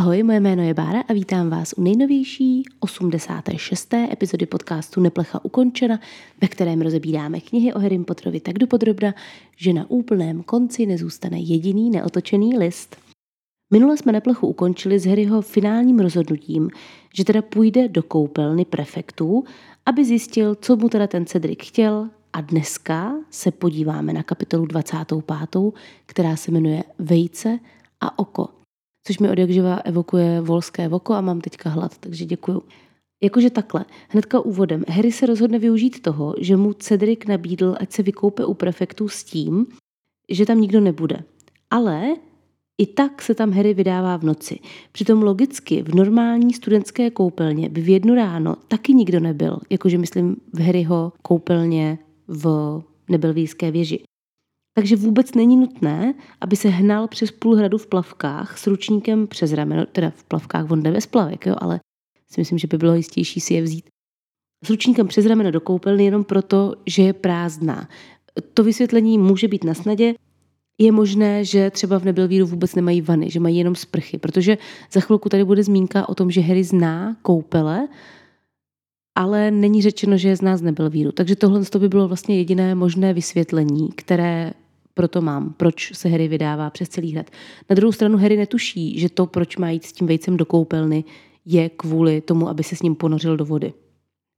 Ahoj, moje jméno je Bára a vítám vás u nejnovější 86. epizody podcastu Neplecha ukončena, ve kterém rozebíráme knihy o Harry Potterovi tak dopodrobna, že na úplném konci nezůstane jediný neotočený list. Minule jsme Neplechu ukončili s Harryho finálním rozhodnutím, že teda půjde do koupelny prefektů, aby zjistil, co mu teda ten Cedric chtěl a dneska se podíváme na kapitolu 25., která se jmenuje Vejce a oko – což mi od jakživa evokuje volské voko a mám teďka hlad, takže děkuju. Jakože takhle, hnedka úvodem. Harry se rozhodne využít toho, že mu Cedric nabídl, ať se vykoupe u prefektů s tím, že tam nikdo nebude. Ale i tak se tam Harry vydává v noci. Přitom logicky v normální studentské koupelně by v jednu ráno taky nikdo nebyl, jakože myslím v Harryho koupelně v Nebelvíjské věži. Takže vůbec není nutné, aby se hnal přes půl hradu v plavkách s ručníkem přes rameno, teda v plavkách on jde bez plavek, jo, ale si myslím, že by bylo jistější si je vzít s ručníkem přes rameno do koupelny jenom proto, že je prázdná. To vysvětlení může být na snadě. Je možné, že třeba v Nebelvíru vůbec nemají vany, že mají jenom sprchy, protože za chvilku tady bude zmínka o tom, že Harry zná koupele, ale není řečeno, že z nás Nebelvíru. Takže tohle by bylo vlastně jediné možné vysvětlení, které proto mám, proč se Harry vydává přes celý hrad. Na druhou stranu Harry netuší, že to, proč má jít s tím vejcem do koupelny, je kvůli tomu, aby se s ním ponořil do vody.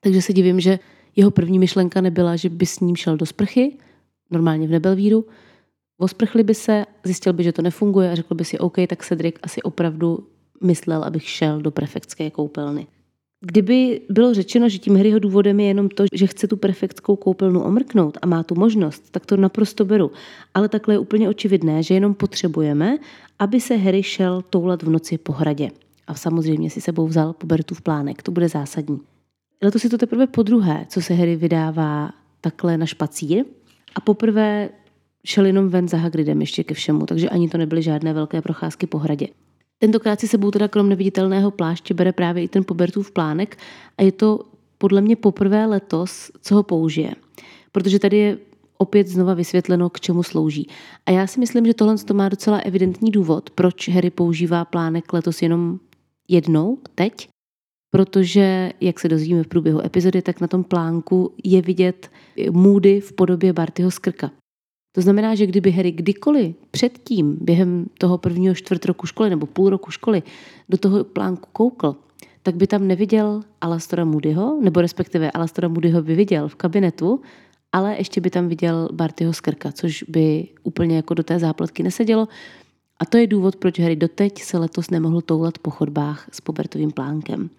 Takže se divím, že jeho první myšlenka nebyla, že by s ním šel do sprchy, normálně v Nebelvíru, osprchli by se, zjistil by, že to nefunguje a řekl by si, OK, tak Cedric asi opravdu myslel, abych šel do prefektské koupelny. Kdyby bylo řečeno, že tím Harryho důvodem je jenom to, že chce tu perfektskou koupelnu omrknout a má tu možnost, tak to naprosto beru. Ale takhle je úplně očividné, že jenom potřebujeme, aby se Harry šel toulat v noci po hradě. A samozřejmě si sebou vzal v plánek, to bude zásadní. Letos je to teprve po druhé, co se Harry vydává takhle na špacír. A poprvé šel jenom ven za Hagridem ještě ke všemu, takže ani to nebyly žádné velké procházky po hradě. Tentokrát si sebou teda krom neviditelného pláště bere právě i ten Pobertův plánek a je to podle mě poprvé letos, co ho použije. Protože tady je opět znova vysvětleno, k čemu slouží. A já si myslím, že tohle to má docela evidentní důvod, proč Harry používá plánek letos jenom jednou, teď, protože, jak se dozvíme v průběhu epizody, tak na tom plánku je vidět můdy v podobě Bartyho skrka. To znamená, že kdyby Harry kdykoliv předtím, během toho prvního čtvrt roku školy nebo půl roku školy, do toho plánku koukl, tak by tam neviděl Alastora Moodyho, nebo respektive Alastora Moodyho by viděl v kabinetu, ale ještě by tam viděl Bartyho skrka, což by úplně jako do té zápletky nesedělo. A to je důvod, proč Harry doteď se letos nemohl toulat po chodbách s pobertovým plánkem.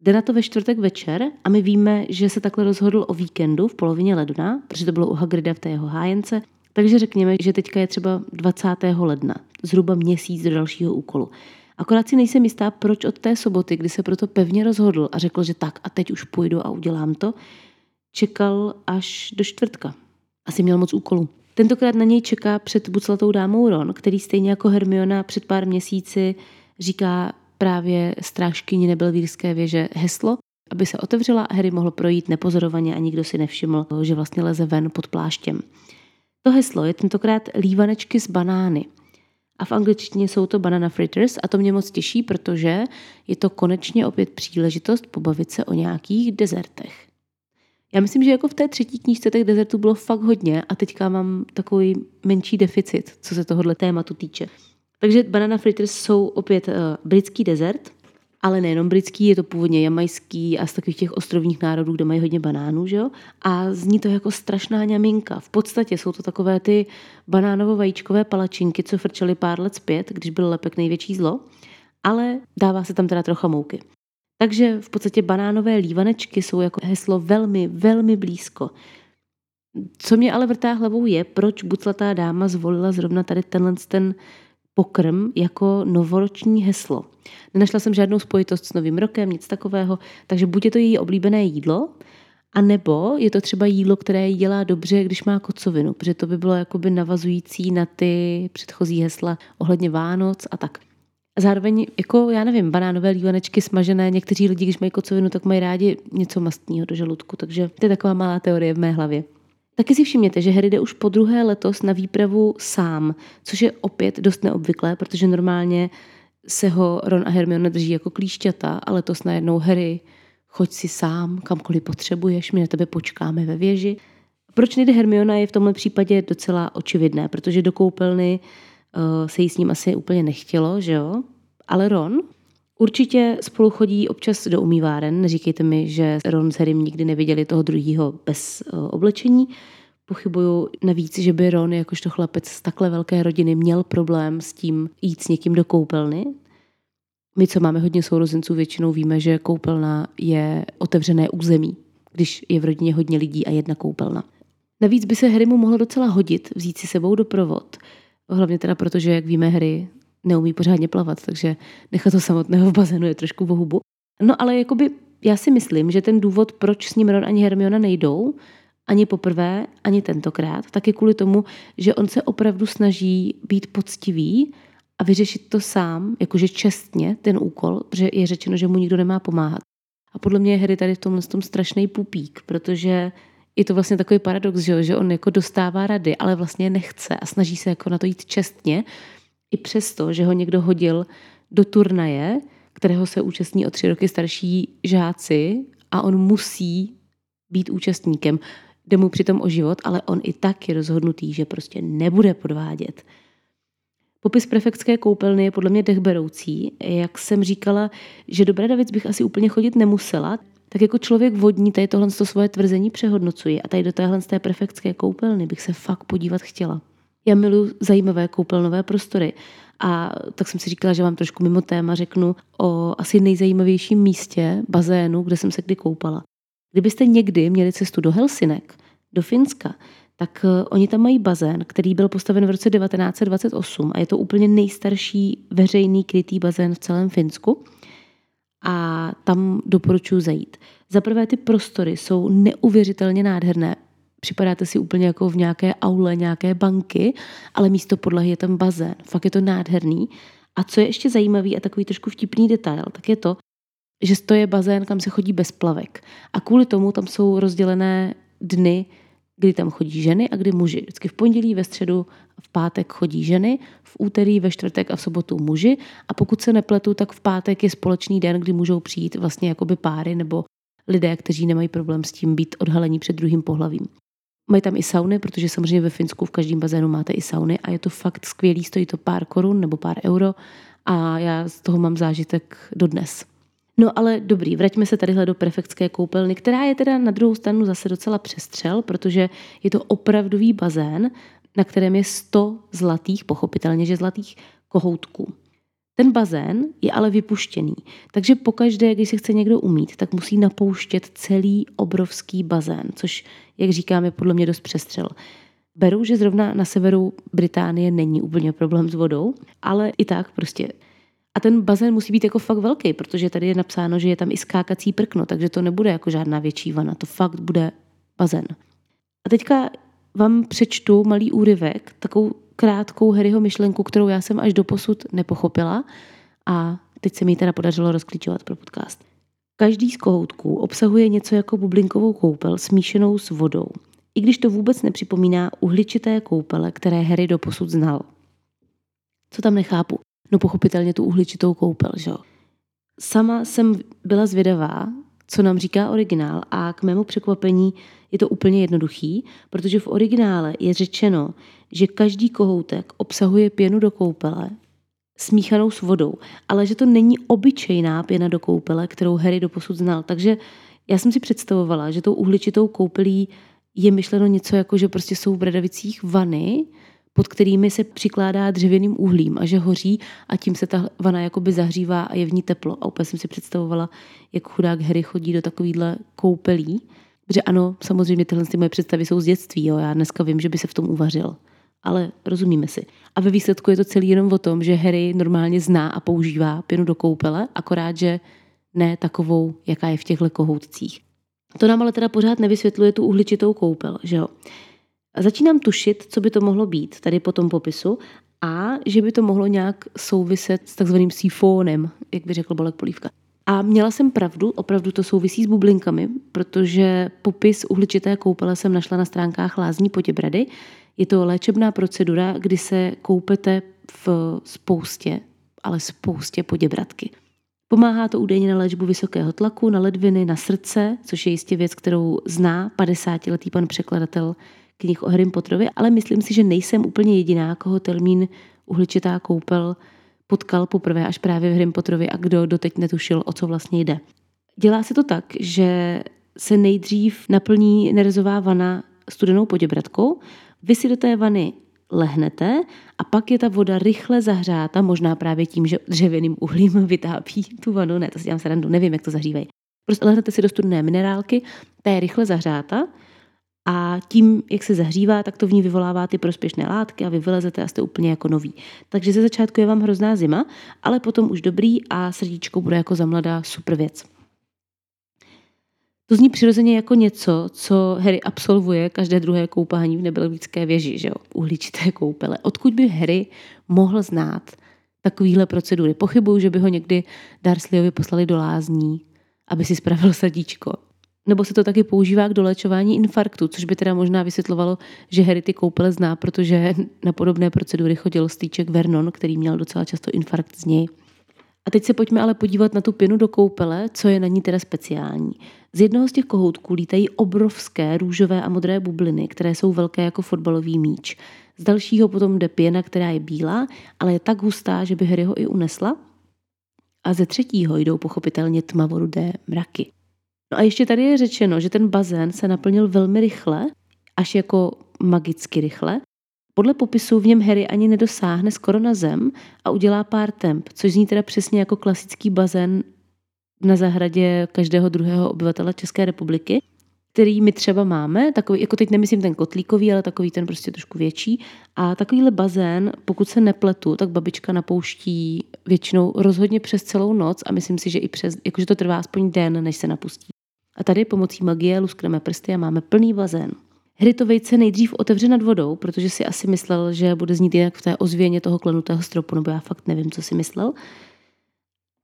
Jde na to ve čtvrtek večer a my víme, že se takhle rozhodl o víkendu v polovině ledna, protože to bylo u Hagrida v té jeho hájence takže řekněme, že teďka je třeba 20. ledna, zhruba měsíc do dalšího úkolu. Akorát si nejsem jistá, proč od té soboty, kdy se proto pevně rozhodl a řekl, že tak a teď už půjdu a udělám to, čekal až do čtvrtka. Asi měl moc úkolů. Tentokrát na něj čeká před buclatou dámou Ron, který stejně jako Hermiona před pár měsíci říká právě strážkyni nebelvírské věže heslo, aby se otevřela a Harry mohl projít nepozorovaně a nikdo si nevšiml, že vlastně leze ven pod pláštěm. To heslo je tentokrát lívanečky z banány. A v angličtině jsou to banana fritters a to mě moc těší, protože je to konečně opět příležitost pobavit se o nějakých dezertech. Já myslím, že jako v té třetí knížce těch dezertů bylo fakt hodně a teďka mám takový menší deficit, co se tohohle tématu týče. Takže banana fritters jsou opět uh, britský dezert, ale nejenom britský, je to původně jamajský a z takových těch ostrovních národů, kde mají hodně banánů, že jo? A zní to jako strašná ňaminka. V podstatě jsou to takové ty banánovo-vajíčkové palačinky, co frčely pár let zpět, když byl lepek největší zlo, ale dává se tam teda trocha mouky. Takže v podstatě banánové lívanečky jsou jako heslo velmi, velmi blízko. Co mě ale vrtá hlavou je, proč buclatá dáma zvolila zrovna tady tenhle ten pokrm jako novoroční heslo. Nenašla jsem žádnou spojitost s novým rokem, nic takového, takže buď je to její oblíbené jídlo, a nebo je to třeba jídlo, které jí dělá dobře, když má kocovinu, protože to by bylo jakoby navazující na ty předchozí hesla ohledně Vánoc a tak. A zároveň, jako já nevím, banánové lívanečky smažené, někteří lidi, když mají kocovinu, tak mají rádi něco mastního do žaludku, takže to je taková malá teorie v mé hlavě. Taky si všimněte, že Harry jde už po druhé letos na výpravu sám, což je opět dost neobvyklé, protože normálně se ho Ron a Hermione drží jako klíšťata, ale to najednou Harry, choď si sám, kamkoliv potřebuješ, my na tebe počkáme ve věži. Proč nejde Hermiona je v tomhle případě docela očividné, protože do koupelny uh, se jí s ním asi úplně nechtělo, že jo? Ale Ron určitě spolu chodí občas do umýváren. Neříkejte mi, že Ron s Harrym nikdy neviděli toho druhého bez uh, oblečení. Pochybuju navíc, že by Ron jakožto chlapec z takhle velké rodiny měl problém s tím jít s někým do koupelny. My, co máme hodně sourozenců, většinou víme, že koupelna je otevřené území, když je v rodině hodně lidí a jedna koupelna. Navíc by se Harrymu mohlo docela hodit vzít si sebou doprovod. Hlavně teda proto, že, jak víme, Harry neumí pořádně plavat, takže nechat to samotného v bazénu je trošku vohubu. No ale jakoby já si myslím, že ten důvod, proč s ním Ron ani Hermiona nejdou, ani poprvé, ani tentokrát, tak je kvůli tomu, že on se opravdu snaží být poctivý a vyřešit to sám, jakože čestně ten úkol, protože je řečeno, že mu nikdo nemá pomáhat. A podle mě je Harry tady v tomhle tom strašný pupík, protože je to vlastně takový paradox, že on jako dostává rady, ale vlastně nechce a snaží se jako na to jít čestně, i přesto, že ho někdo hodil do turnaje, kterého se účastní o tři roky starší žáci a on musí být účastníkem. Jde mu přitom o život, ale on i tak je rozhodnutý, že prostě nebude podvádět. Popis prefektské koupelny je podle mě dechberoucí. Jak jsem říkala, že do Bradavic bych asi úplně chodit nemusela, tak jako člověk vodní tady tohle to svoje tvrzení přehodnocuji a tady do téhle z té prefektské koupelny bych se fakt podívat chtěla. Já miluji zajímavé koupelnové prostory a tak jsem si říkala, že vám trošku mimo téma řeknu o asi nejzajímavějším místě, bazénu, kde jsem se kdy koupala. Kdybyste někdy měli cestu do Helsinek, do Finska, tak eh, oni tam mají bazén, který byl postaven v roce 1928 a je to úplně nejstarší veřejný krytý bazén v celém Finsku a tam doporučuji zajít. Za prvé ty prostory jsou neuvěřitelně nádherné. Připadáte si úplně jako v nějaké aule, nějaké banky, ale místo podlahy je tam bazén. Fakt je to nádherný. A co je ještě zajímavý a takový trošku vtipný detail, tak je to, že to je bazén, kam se chodí bez plavek. A kvůli tomu tam jsou rozdělené dny, kdy tam chodí ženy a kdy muži. Vždycky v pondělí, ve středu, v pátek chodí ženy, v úterý, ve čtvrtek a v sobotu muži. A pokud se nepletu, tak v pátek je společný den, kdy můžou přijít vlastně jakoby páry nebo lidé, kteří nemají problém s tím být odhalení před druhým pohlavím. Mají tam i sauny, protože samozřejmě ve Finsku v každém bazénu máte i sauny a je to fakt skvělý, stojí to pár korun nebo pár euro a já z toho mám zážitek dodnes. No ale dobrý, vraťme se tadyhle do prefektské koupelny, která je teda na druhou stranu zase docela přestřel, protože je to opravdový bazén, na kterém je 100 zlatých, pochopitelně, že zlatých kohoutků. Ten bazén je ale vypuštěný, takže pokaždé, když se chce někdo umít, tak musí napouštět celý obrovský bazén, což, jak říkáme, podle mě dost přestřel. Beru, že zrovna na severu Británie není úplně problém s vodou, ale i tak prostě a ten bazén musí být jako fakt velký, protože tady je napsáno, že je tam i skákací prkno, takže to nebude jako žádná větší vana, to fakt bude bazén. A teďka vám přečtu malý úryvek, takovou krátkou Harryho myšlenku, kterou já jsem až do posud nepochopila a teď se mi teda podařilo rozklíčovat pro podcast. Každý z kohoutků obsahuje něco jako bublinkovou koupel smíšenou s vodou, i když to vůbec nepřipomíná uhličité koupele, které Harry do posud znal. Co tam nechápu? No pochopitelně tu uhličitou koupel, že jo. Sama jsem byla zvědavá, co nám říká originál a k mému překvapení je to úplně jednoduchý, protože v originále je řečeno, že každý kohoutek obsahuje pěnu do koupele smíchanou s vodou, ale že to není obyčejná pěna do koupele, kterou Harry doposud znal. Takže já jsem si představovala, že tou uhličitou koupelí je myšleno něco jako, že prostě jsou v Bradavicích vany, pod kterými se přikládá dřevěným uhlím a že hoří a tím se ta vana jakoby zahřívá a je v ní teplo. A úplně jsem si představovala, jak chudák Harry chodí do takovýhle koupelí. Protože ano, samozřejmě tyhle ty moje představy jsou z dětství. Jo. Já dneska vím, že by se v tom uvařil. Ale rozumíme si. A ve výsledku je to celý jenom o tom, že Harry normálně zná a používá pěnu do koupele, akorát, že ne takovou, jaká je v těchto kohoutcích. To nám ale teda pořád nevysvětluje tu uhličitou koupel, že jo. Začínám tušit, co by to mohlo být tady po tom popisu a že by to mohlo nějak souviset s takzvaným sifónem, jak by řekl Bolek Polívka. A měla jsem pravdu, opravdu to souvisí s bublinkami, protože popis uhličité koupele jsem našla na stránkách Lázní Poděbrady. Je to léčebná procedura, kdy se koupete v spoustě ale spoustě poděbratky. Pomáhá to údajně na léčbu vysokého tlaku, na ledviny, na srdce, což je jistě věc, kterou zná 50-letý pan překladatel knih o Harry Potterovi, ale myslím si, že nejsem úplně jediná, koho termín uhličitá koupel potkal poprvé až právě v Harry a kdo doteď netušil, o co vlastně jde. Dělá se to tak, že se nejdřív naplní nerezová vana studenou poděbratkou, vy si do té vany lehnete a pak je ta voda rychle zahřáta, možná právě tím, že dřevěným uhlím vytápí tu vanu, ne, to si dělám srandu, nevím, jak to zahřívají. Prostě lehnete si do studené minerálky, ta je rychle zahřáta a tím, jak se zahřívá, tak to v ní vyvolává ty prospěšné látky a vy vylezete a jste úplně jako nový. Takže ze začátku je vám hrozná zima, ale potom už dobrý a srdíčko bude jako za mladá super věc. To zní přirozeně jako něco, co Harry absolvuje každé druhé koupání v nebelgické věži, že jo? uhličité koupele. Odkud by Harry mohl znát takovýhle procedury? Pochybuju, že by ho někdy Dursleyovi poslali do lázní, aby si spravil srdíčko. Nebo se to taky používá k dolečování infarktu, což by teda možná vysvětlovalo, že Harry ty koupele zná, protože na podobné procedury chodil stýček Vernon, který měl docela často infarkt z něj. A teď se pojďme ale podívat na tu pěnu do koupele, co je na ní teda speciální. Z jednoho z těch kohoutků lítají obrovské růžové a modré bubliny, které jsou velké jako fotbalový míč. Z dalšího potom jde pěna, která je bílá, ale je tak hustá, že by Harry ho i unesla. A ze třetího jdou pochopitelně tmavorudé mraky. No a ještě tady je řečeno, že ten bazén se naplnil velmi rychle, až jako magicky rychle. Podle popisu v něm Harry ani nedosáhne skoro na zem a udělá pár temp, což zní teda přesně jako klasický bazén na zahradě každého druhého obyvatele České republiky, který my třeba máme, takový, jako teď nemyslím ten kotlíkový, ale takový ten prostě trošku větší. A takovýhle bazén, pokud se nepletu, tak babička napouští většinou rozhodně přes celou noc a myslím si, že i přes, jakože to trvá aspoň den, než se napustí. A tady pomocí magie luskneme prsty a máme plný bazén. Hry to vejce nejdřív otevře nad vodou, protože si asi myslel, že bude znít jinak v té ozvěně toho klenutého stropu, nebo já fakt nevím, co si myslel.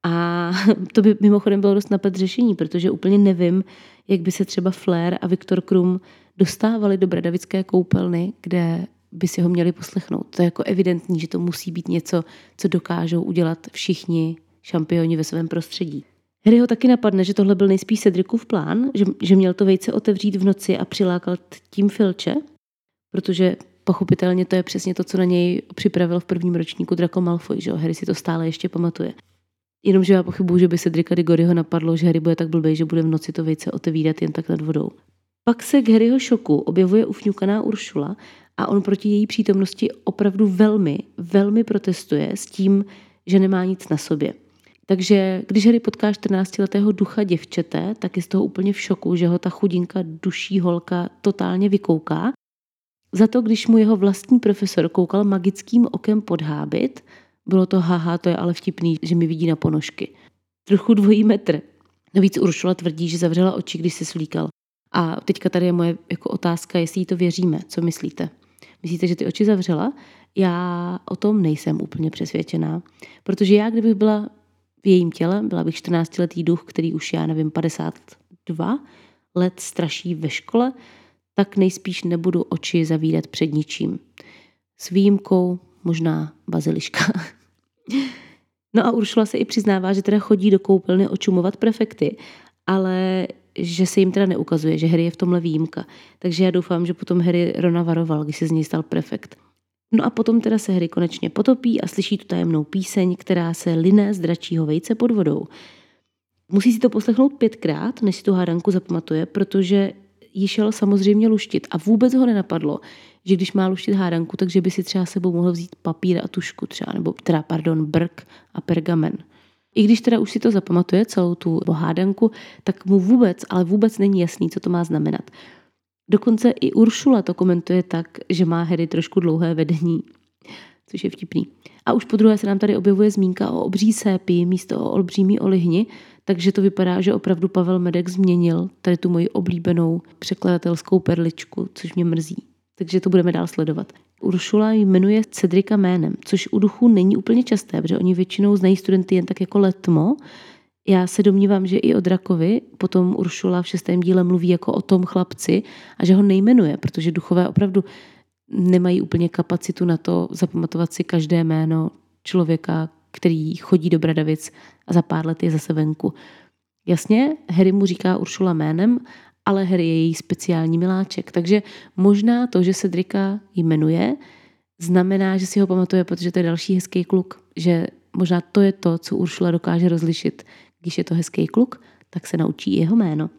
A to by mimochodem bylo dost napad řešení, protože úplně nevím, jak by se třeba Flair a Viktor Krum dostávali do Bradavické koupelny, kde by si ho měli poslechnout. To je jako evidentní, že to musí být něco, co dokážou udělat všichni šampioni ve svém prostředí. Harry ho taky napadne, že tohle byl nejspíš Cedricův plán, že, že měl to vejce otevřít v noci a přilákat tím Filče, protože pochopitelně to je přesně to, co na něj připravil v prvním ročníku Draco Malfoy, že Harry si to stále ještě pamatuje. Jenomže já pochybuju, že by se Drika Digoryho napadlo, že Harry bude tak blbej, že bude v noci to vejce otevírat jen tak nad vodou. Pak se k Harryho šoku objevuje ufňukaná Uršula a on proti její přítomnosti opravdu velmi, velmi protestuje s tím, že nemá nic na sobě. Takže když Harry potká 14-letého ducha děvčete, tak je z toho úplně v šoku, že ho ta chudinka duší holka totálně vykouká. Za to, když mu jeho vlastní profesor koukal magickým okem pod hábit, bylo to haha, to je ale vtipný, že mi vidí na ponožky. Trochu dvojí metr. Navíc Uršula tvrdí, že zavřela oči, když se svlíkal. A teďka tady je moje jako otázka, jestli jí to věříme. Co myslíte? Myslíte, že ty oči zavřela? Já o tom nejsem úplně přesvědčená. Protože já, kdybych byla v jejím těle, byla bych 14-letý duch, který už já nevím, 52 let straší ve škole, tak nejspíš nebudu oči zavírat před ničím. S výjimkou možná baziliška. No a Uršula se i přiznává, že teda chodí do koupelny očumovat prefekty, ale že se jim teda neukazuje, že Harry je v tomhle výjimka. Takže já doufám, že potom Harry Rona varoval, když se z něj stal prefekt. No a potom teda se Harry konečně potopí a slyší tu tajemnou píseň, která se line z dračího vejce pod vodou. Musí si to poslechnout pětkrát, než si tu hádanku zapamatuje, protože ji šel samozřejmě luštit a vůbec ho nenapadlo, že když má luštit hádanku, takže by si třeba sebou mohl vzít papír a tušku třeba, nebo teda, pardon, brk a pergamen. I když teda už si to zapamatuje, celou tu hádanku, tak mu vůbec, ale vůbec není jasný, co to má znamenat. Dokonce i Uršula to komentuje tak, že má Harry trošku dlouhé vedení, což je vtipný. A už po druhé se nám tady objevuje zmínka o obří sépi místo o olbřímí olihni, takže to vypadá, že opravdu Pavel Medek změnil tady tu moji oblíbenou překladatelskou perličku, což mě mrzí. Takže to budeme dál sledovat. Uršula jmenuje Cedrika jménem, což u duchů není úplně časté, protože oni většinou znají studenty jen tak jako letmo, já se domnívám, že i o Drakovi potom Uršula v šestém díle mluví jako o tom chlapci a že ho nejmenuje, protože duchové opravdu nemají úplně kapacitu na to zapamatovat si každé jméno člověka, který chodí do Bradavic a za pár let je zase venku. Jasně, Harry mu říká Uršula jménem, ale Harry je její speciální miláček. Takže možná to, že se Drika jmenuje, znamená, že si ho pamatuje, protože to je další hezký kluk. Že možná to je to, co Uršula dokáže rozlišit. Když je to hezký kluk, tak se naučí jeho jméno.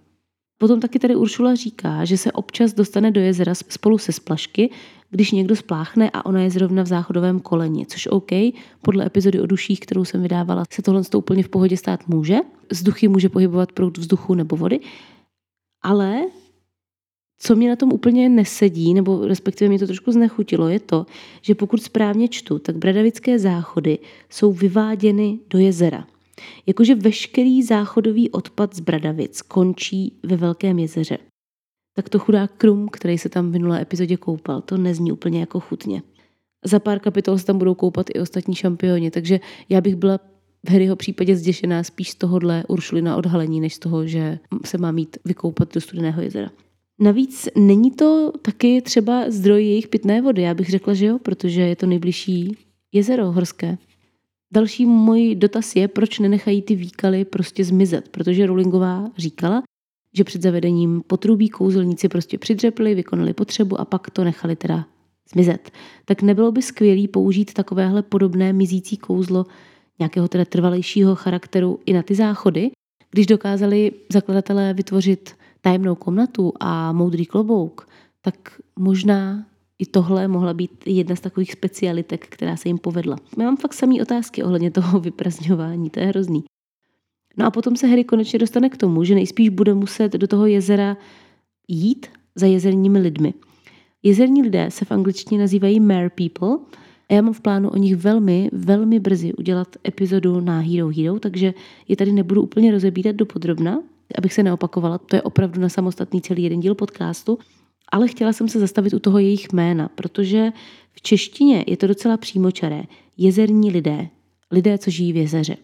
Potom taky tady Uršula říká, že se občas dostane do jezera spolu se splašky, když někdo spláchne a ona je zrovna v záchodovém koleni, což OK, podle epizody o duších, kterou jsem vydávala, se tohle to úplně v pohodě stát může. Z duchy může pohybovat proud vzduchu nebo vody, ale co mě na tom úplně nesedí, nebo respektive mě to trošku znechutilo, je to, že pokud správně čtu, tak bradavické záchody jsou vyváděny do jezera. Jakože veškerý záchodový odpad z Bradavic končí ve Velkém jezeře. Tak to chudá Krum, který se tam v minulé epizodě koupal, to nezní úplně jako chutně. Za pár kapitol se tam budou koupat i ostatní šampioni, takže já bych byla v Harryho případě zděšená spíš z tohohle Uršulina odhalení, než z toho, že se má mít vykoupat do studeného jezera. Navíc není to taky třeba zdroj jejich pitné vody. Já bych řekla, že jo, protože je to nejbližší jezero horské. Další můj dotaz je, proč nenechají ty výkaly prostě zmizet, protože Rowlingová říkala, že před zavedením potrubí kouzelníci prostě přidřepli, vykonali potřebu a pak to nechali teda zmizet. Tak nebylo by skvělý použít takovéhle podobné mizící kouzlo nějakého teda trvalejšího charakteru i na ty záchody, když dokázali zakladatelé vytvořit tajemnou komnatu a moudrý klobouk, tak možná i tohle mohla být jedna z takových specialitek, která se jim povedla. Já mám fakt samý otázky ohledně toho vyprazňování, to je hrozný. No a potom se Harry konečně dostane k tomu, že nejspíš bude muset do toho jezera jít za jezerními lidmi. Jezerní lidé se v angličtině nazývají mare people a já mám v plánu o nich velmi, velmi brzy udělat epizodu na Hero Hero, takže je tady nebudu úplně rozebírat do podrobna, abych se neopakovala, to je opravdu na samostatný celý jeden díl podcastu, ale chtěla jsem se zastavit u toho jejich jména, protože v češtině je to docela přímočaré. Jezerní lidé, lidé, co žijí v jezeře.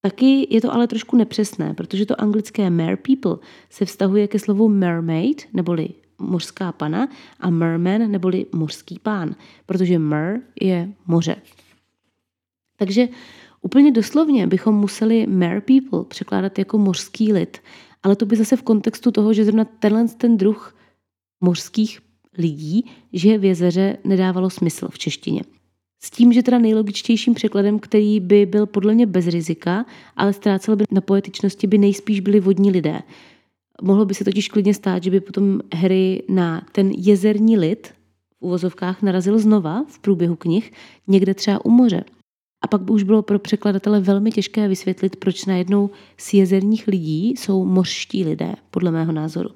Taky je to ale trošku nepřesné, protože to anglické mare people se vztahuje ke slovu mermaid, neboli mořská pana, a merman, neboli mořský pán, protože mer je moře. Takže úplně doslovně bychom museli mare people překládat jako mořský lid, ale to by zase v kontextu toho, že zrovna tenhle ten druh mořských lidí žije v jezeře, nedávalo smysl v češtině. S tím, že teda nejlogičtějším překladem, který by byl podle mě bez rizika, ale ztrácel by na poetičnosti, by nejspíš byli vodní lidé. Mohlo by se totiž klidně stát, že by potom Harry na ten jezerní lid v uvozovkách narazil znova v průběhu knih, někde třeba u moře. A pak by už bylo pro překladatele velmi těžké vysvětlit, proč najednou z jezerních lidí jsou mořští lidé, podle mého názoru.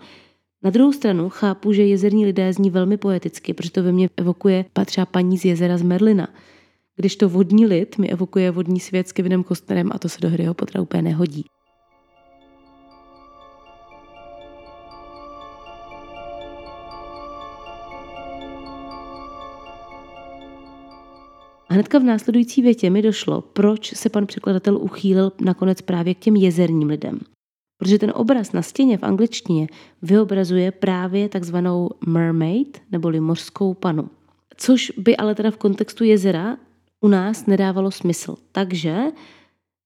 Na druhou stranu chápu, že jezerní lidé zní velmi poeticky, protože to ve mně evokuje třeba paní z jezera z Merlina. Když to vodní lid mi evokuje vodní svět s Kevinem Kostnerem a to se do Harryho Pottera úplně nehodí. A hnedka v následující větě mi došlo, proč se pan překladatel uchýlil nakonec právě k těm jezerním lidem. Protože ten obraz na stěně v angličtině vyobrazuje právě takzvanou mermaid, neboli mořskou panu. Což by ale teda v kontextu jezera u nás nedávalo smysl. Takže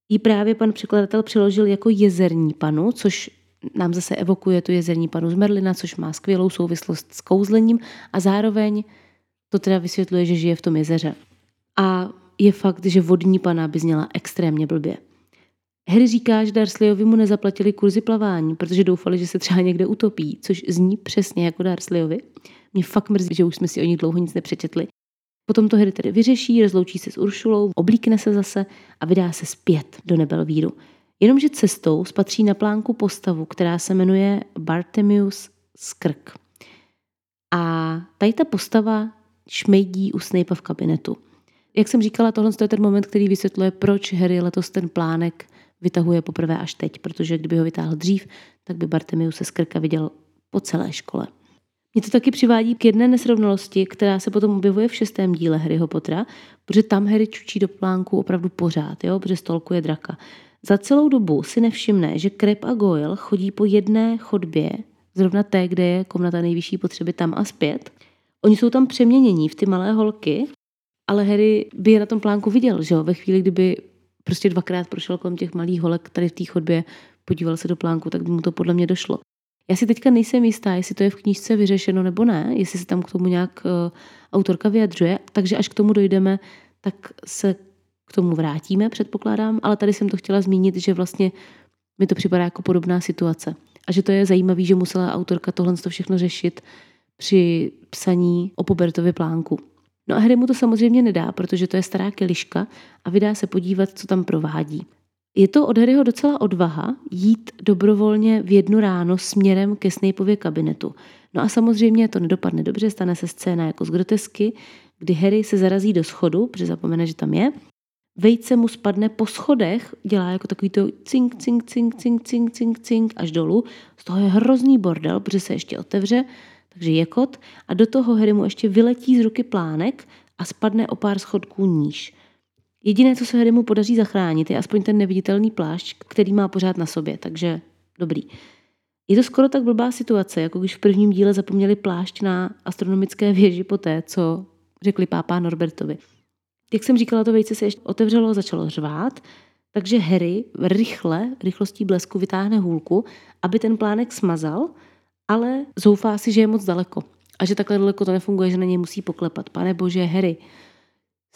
ji právě pan překladatel přeložil jako jezerní panu, což nám zase evokuje tu jezerní panu z Merlina, což má skvělou souvislost s kouzlením a zároveň to teda vysvětluje, že žije v tom jezeře. A je fakt, že vodní pana by zněla extrémně blbě. Harry říká, že Dursleyovi mu nezaplatili kurzy plavání, protože doufali, že se třeba někde utopí, což zní přesně jako Dursleyovi. Mě fakt mrzí, že už jsme si o nich dlouho nic nepřečetli. Potom to Harry tedy vyřeší, rozloučí se s Uršulou, oblíkne se zase a vydá se zpět do Nebelvíru. Jenomže cestou spatří na plánku postavu, která se jmenuje Bartemius Skrk. A tady ta postava šmejdí u Snape'a v kabinetu. Jak jsem říkala, tohle je ten moment, který vysvětluje, proč Harry letos ten plánek vytahuje poprvé až teď, protože kdyby ho vytáhl dřív, tak by Bartemius se z krka viděl po celé škole. Mě to taky přivádí k jedné nesrovnalosti, která se potom objevuje v šestém díle Harryho Pottera, protože tam Harry čučí do plánku opravdu pořád, jo, protože stolkuje draka. Za celou dobu si nevšimne, že Krep a Goyle chodí po jedné chodbě, zrovna té, kde je komnata nejvyšší potřeby tam a zpět. Oni jsou tam přeměnění v ty malé holky ale Harry by je na tom plánku viděl, že jo, ve chvíli, kdyby prostě dvakrát prošel kolem těch malých holek tady v té chodbě, podíval se do plánku, tak by mu to podle mě došlo. Já si teďka nejsem jistá, jestli to je v knížce vyřešeno nebo ne, jestli se tam k tomu nějak uh, autorka vyjadřuje, takže až k tomu dojdeme, tak se k tomu vrátíme, předpokládám, ale tady jsem to chtěla zmínit, že vlastně mi to připadá jako podobná situace. A že to je zajímavé, že musela autorka tohle všechno řešit při psaní o Pobertově plánku. No a Harry mu to samozřejmě nedá, protože to je stará keliška a vydá se podívat, co tam provádí. Je to od Harryho docela odvaha jít dobrovolně v jednu ráno směrem ke Snapeově kabinetu. No a samozřejmě to nedopadne dobře, stane se scéna jako z grotesky, kdy Harry se zarazí do schodu, protože zapomene, že tam je. Vejce mu spadne po schodech, dělá jako takový to cink, cink, cink, cink, cink, cink, cink až dolů. Z toho je hrozný bordel, protože se ještě otevře, takže je kot a do toho Harry mu ještě vyletí z ruky plánek a spadne o pár schodků níž. Jediné, co se Harry mu podaří zachránit, je aspoň ten neviditelný plášť, který má pořád na sobě, takže dobrý. Je to skoro tak blbá situace, jako když v prvním díle zapomněli plášť na astronomické věži po té, co řekli pápa Norbertovi. Jak jsem říkala, to vejce se ještě otevřelo, začalo řvát, takže Harry rychle, rychlostí blesku vytáhne hůlku, aby ten plánek smazal, ale zoufá si, že je moc daleko. A že takhle daleko to nefunguje, že na něj musí poklepat. Pane bože, Harry,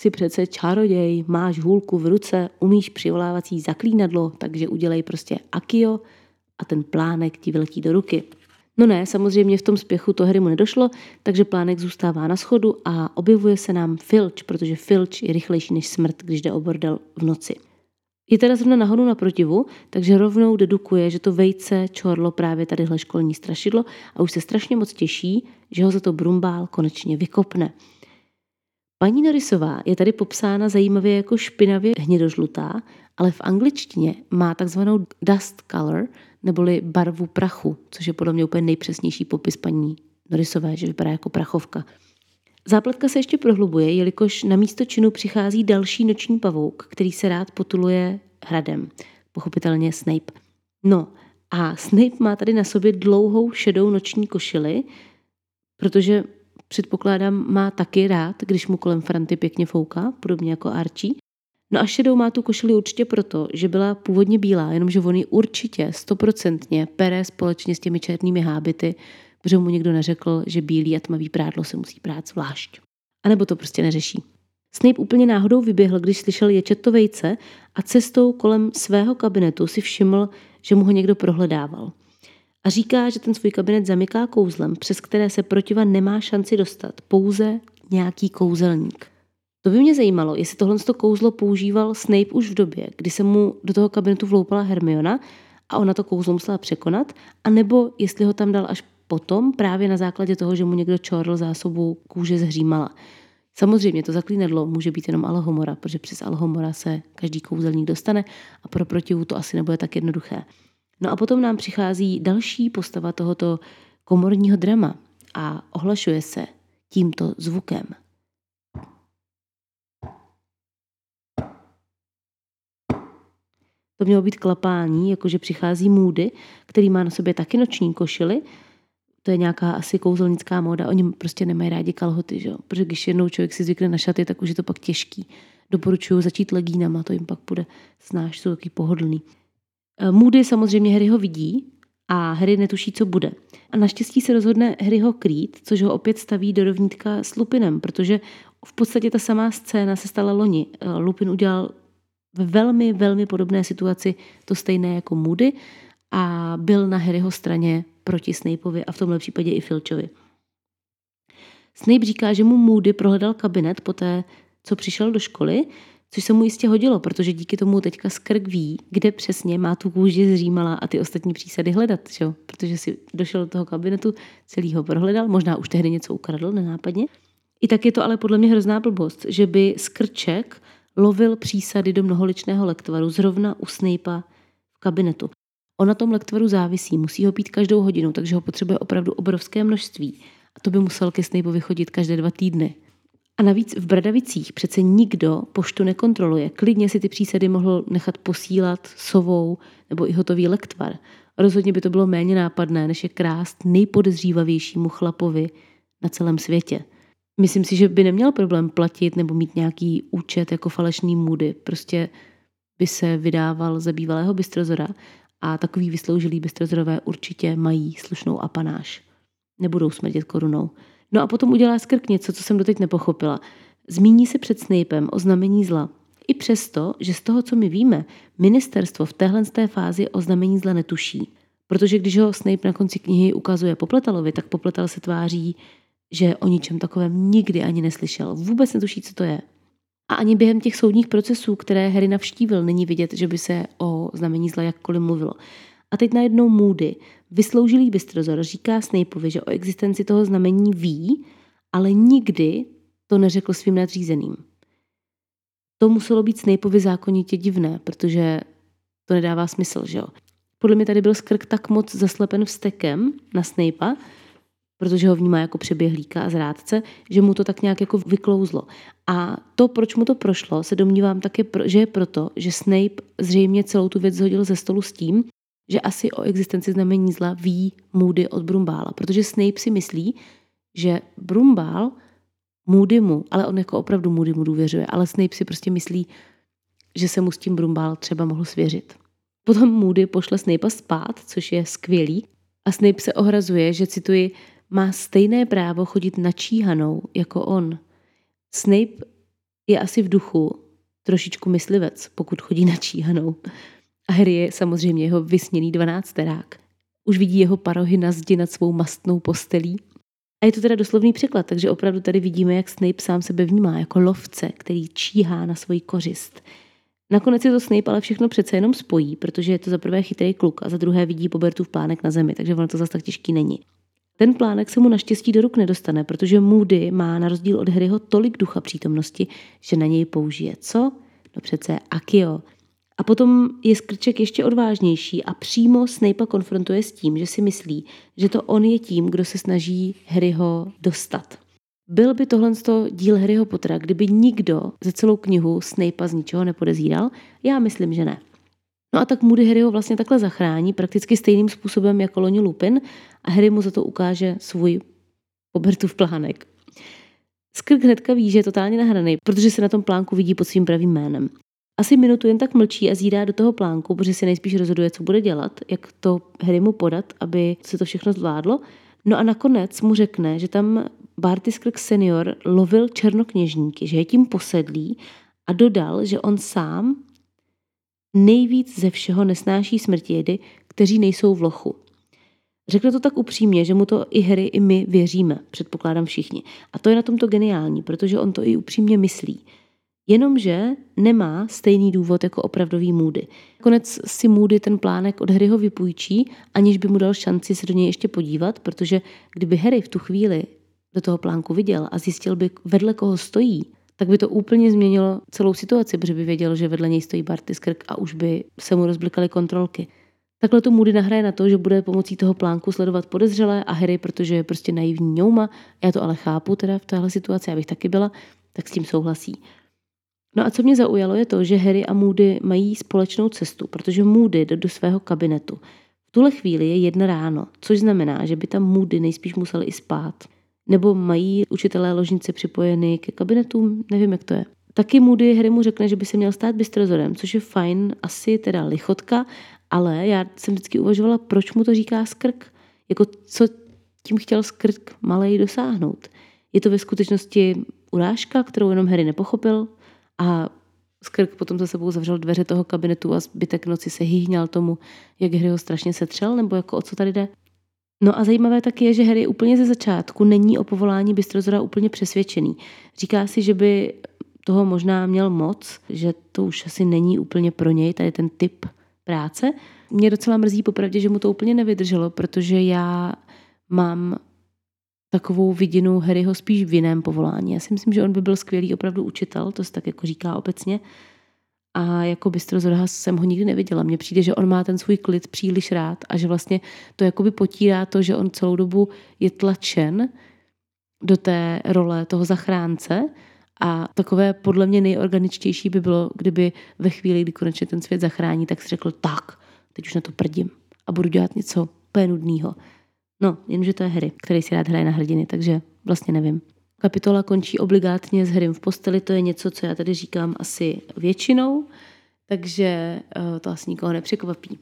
Jsi přece čaroděj, máš hůlku v ruce, umíš přivolávací zaklínadlo, takže udělej prostě akio a ten plánek ti vyletí do ruky. No ne, samozřejmě v tom spěchu to hry mu nedošlo, takže plánek zůstává na schodu a objevuje se nám Filch, protože Filch je rychlejší než smrt, když jde o bordel v noci. Je teda zrovna nahoru naprotivu, takže rovnou dedukuje, že to vejce čorlo právě tadyhle školní strašidlo a už se strašně moc těší, že ho za to Brumbál konečně vykopne. Paní Norisová je tady popsána zajímavě jako špinavě hnědožlutá, ale v angličtině má takzvanou dust color, neboli barvu prachu, což je podle mě úplně nejpřesnější popis paní Norisové, že vypadá jako prachovka. Zápletka se ještě prohlubuje, jelikož na místo činu přichází další noční pavouk, který se rád potuluje hradem. Pochopitelně Snape. No a Snape má tady na sobě dlouhou šedou noční košili, protože předpokládám, má taky rád, když mu kolem Franty pěkně fouká, podobně jako Archie. No a šedou má tu košili určitě proto, že byla původně bílá, jenomže on ji určitě stoprocentně pere společně s těmi černými hábity, protože mu někdo neřekl, že bílý a tmavý prádlo se musí prát zvlášť. A nebo to prostě neřeší. Snape úplně náhodou vyběhl, když slyšel ječet to vejce a cestou kolem svého kabinetu si všiml, že mu ho někdo prohledával a říká, že ten svůj kabinet zamyká kouzlem, přes které se protiva nemá šanci dostat, pouze nějaký kouzelník. To by mě zajímalo, jestli tohle kouzlo používal Snape už v době, kdy se mu do toho kabinetu vloupala Hermiona a ona to kouzlo musela překonat, anebo jestli ho tam dal až potom, právě na základě toho, že mu někdo čorl zásobu kůže zhřímala. Samozřejmě to zaklínadlo může být jenom alhomora, protože přes alhomora se každý kouzelník dostane a pro protivu to asi nebude tak jednoduché. No a potom nám přichází další postava tohoto komorního drama a ohlašuje se tímto zvukem. To mělo být klapání, jakože přichází můdy, který má na sobě taky noční košily. To je nějaká asi kouzelnická móda. Oni prostě nemají rádi kalhoty, že? protože když jednou člověk si zvykne na šaty, tak už je to pak těžký. Doporučuju začít legínama, to jim pak bude snáš, jsou taky pohodlný. Eh, Moody samozřejmě Harry ho vidí a Harry netuší, co bude. A naštěstí se rozhodne Harry ho krýt, což ho opět staví do rovnítka s Lupinem, protože v podstatě ta samá scéna se stala loni. Eh, Lupin udělal ve velmi, velmi podobné situaci to stejné jako Moody a byl na Harryho straně proti Snapeovi a v tomhle případě i Filchovi. Snape říká, že mu Moody prohledal kabinet po té, co přišel do školy, Což se mu jistě hodilo, protože díky tomu teďka Skrk ví, kde přesně má tu kůži zřímala a ty ostatní přísady hledat, čo? protože si došel do toho kabinetu, celý ho prohledal, možná už tehdy něco ukradl nenápadně. I tak je to ale podle mě hrozná blbost, že by Skrček lovil přísady do mnoholičného lektvaru zrovna u Snape'a v kabinetu. On na tom lektvaru závisí, musí ho pít každou hodinu, takže ho potřebuje opravdu obrovské množství. A to by musel ke Snapeovi chodit každé dva týdny. A navíc v Bradavicích přece nikdo poštu nekontroluje. Klidně si ty přísady mohl nechat posílat sovou nebo i hotový lektvar. Rozhodně by to bylo méně nápadné, než je krást nejpodezřívavějšímu chlapovi na celém světě. Myslím si, že by neměl problém platit nebo mít nějaký účet jako falešný můdy. Prostě by se vydával za bývalého bystrozora a takový vysloužilý bystrozorové určitě mají slušnou apanáž. Nebudou smrdět korunou. No a potom udělá skrk něco, co jsem doteď nepochopila. Zmíní se před Snapem o znamení zla. I přesto, že z toho, co my víme, ministerstvo v téhle té fázi o znamení zla netuší. Protože když ho Snape na konci knihy ukazuje Popletalovi, tak Popletal se tváří, že o ničem takovém nikdy ani neslyšel. Vůbec netuší, co to je. A ani během těch soudních procesů, které Harry navštívil, není vidět, že by se o znamení zla jakkoliv mluvilo. A teď najednou Moody, vysloužilý bystrozor, říká Snapeovi, že o existenci toho znamení ví, ale nikdy to neřekl svým nadřízeným. To muselo být Snapeovi zákonitě divné, protože to nedává smysl, že jo. Podle mě tady byl skrk tak moc zaslepen vstekem na Snape'a, protože ho vnímá jako přeběhlíka a zrádce, že mu to tak nějak jako vyklouzlo. A to, proč mu to prošlo, se domnívám také, že je proto, že Snape zřejmě celou tu věc zhodil ze stolu s tím, že asi o existenci znamení zla ví Moody od Brumbála, protože Snape si myslí, že Brumbál Moody mu, ale on jako opravdu Moody mu důvěřuje, ale Snape si prostě myslí, že se mu s tím Brumbál třeba mohl svěřit. Potom Moody pošle Snape spát, což je skvělý, a Snape se ohrazuje, že cituji, má stejné právo chodit načíhanou jako on. Snape je asi v duchu trošičku myslivec, pokud chodí načíhanou. A Harry je samozřejmě jeho vysněný dvanácterák. Už vidí jeho parohy na zdi nad svou mastnou postelí. A je to teda doslovný překlad, takže opravdu tady vidíme, jak Snape sám sebe vnímá jako lovce, který číhá na svoji kořist. Nakonec je to Snape ale všechno přece jenom spojí, protože je to za prvé chytrý kluk a za druhé vidí Bobertův plánek na zemi, takže ono to zase tak těžký není. Ten plánek se mu naštěstí do ruk nedostane, protože Moody má na rozdíl od Harryho tolik ducha přítomnosti, že na něj použije. Co? No přece Akio. A potom je Skrček ještě odvážnější a přímo Snape konfrontuje s tím, že si myslí, že to on je tím, kdo se snaží Harryho dostat. Byl by tohle díl Harryho Pottera, kdyby nikdo ze celou knihu Snape z ničeho nepodezíral? Já myslím, že ne. No a tak Moody Harryho vlastně takhle zachrání, prakticky stejným způsobem jako loni Lupin a Harry mu za to ukáže svůj Pobertův plánek. Skrk hnedka ví, že je totálně nahraný, protože se na tom plánku vidí pod svým pravým jménem. Asi minutu jen tak mlčí a zírá do toho plánku, protože si nejspíš rozhoduje, co bude dělat, jak to Harry mu podat, aby se to všechno zvládlo. No a nakonec mu řekne, že tam Barty Skrk senior lovil černokněžníky, že je tím posedlý a dodal, že on sám nejvíc ze všeho nesnáší smrtědy, kteří nejsou v lochu. Řekl to tak upřímně, že mu to i Harry, i my věříme, předpokládám všichni. A to je na tomto geniální, protože on to i upřímně myslí. Jenomže nemá stejný důvod jako opravdový Moody. Konec si Moody ten plánek od Harryho vypůjčí, aniž by mu dal šanci se do něj ještě podívat, protože kdyby Harry v tu chvíli do toho plánku viděl a zjistil by, vedle koho stojí, tak by to úplně změnilo celou situaci, protože by věděl, že vedle něj stojí Barty Skrk a už by se mu rozblikaly kontrolky. Takhle to Moody nahraje na to, že bude pomocí toho plánku sledovat podezřelé a Harry, protože je prostě naivní ňouma, já to ale chápu teda v téhle situaci, abych taky byla, tak s tím souhlasí. No a co mě zaujalo je to, že Harry a Moody mají společnou cestu, protože Moody jde do svého kabinetu. V tuhle chvíli je jedna ráno, což znamená, že by tam Moody nejspíš musel i spát. Nebo mají učitelé ložnice připojeny ke kabinetům, nevím, jak to je. Taky Moody Harry mu řekne, že by se měl stát bystrozorem, což je fajn, asi teda lichotka, ale já jsem vždycky uvažovala, proč mu to říká skrk. Jako co tím chtěl skrk malej dosáhnout. Je to ve skutečnosti urážka, kterou jenom Harry nepochopil a Skrk potom za sebou zavřel dveře toho kabinetu a zbytek noci se hýhňal tomu, jak Harry ho strašně setřel, nebo jako o co tady jde. No a zajímavé taky je, že Harry úplně ze začátku není o povolání bystrozora úplně přesvědčený. Říká si, že by toho možná měl moc, že to už asi není úplně pro něj, tady ten typ práce. Mě docela mrzí popravdě, že mu to úplně nevydrželo, protože já mám takovou vidinu Harryho spíš v jiném povolání. Já si myslím, že on by byl skvělý opravdu učitel, to se tak jako říká obecně. A jako bystrozorha jsem ho nikdy neviděla. Mně přijde, že on má ten svůj klid příliš rád a že vlastně to jakoby potírá to, že on celou dobu je tlačen do té role toho zachránce a takové podle mě nejorganičtější by bylo, kdyby ve chvíli, kdy konečně ten svět zachrání, tak si řekl tak, teď už na to prdím a budu dělat něco úplně nudného. No, jenže to je Harry, který si rád hraje na hrdiny, takže vlastně nevím. Kapitola končí obligátně s Harrym v posteli, to je něco, co já tady říkám asi většinou, takže eh, to asi nikoho nepřekvapí.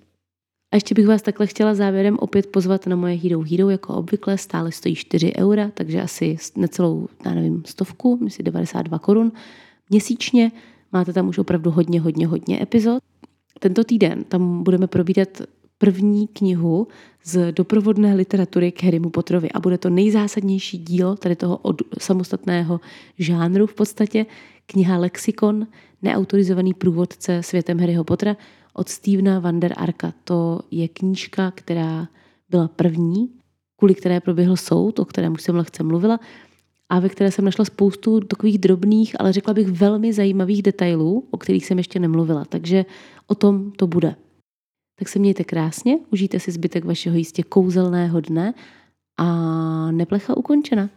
A ještě bych vás takhle chtěla závěrem opět pozvat na moje Hero Hero, jako obvykle, stále stojí 4 eura, takže asi necelou, já nevím, stovku, myslím 92 korun měsíčně. Máte tam už opravdu hodně, hodně, hodně epizod. Tento týden tam budeme probídat první knihu z doprovodné literatury k Harrymu Potterovi a bude to nejzásadnější dílo tady toho od samostatného žánru v podstatě, kniha Lexikon, neautorizovaný průvodce světem Harryho Pottera od Stevena van der Arka. To je knížka, která byla první, kvůli které proběhl soud, o kterém už jsem lehce mluvila, a ve které jsem našla spoustu takových drobných, ale řekla bych velmi zajímavých detailů, o kterých jsem ještě nemluvila. Takže o tom to bude. Tak se mějte krásně, užijte si zbytek vašeho jistě kouzelného dne a neplecha ukončena.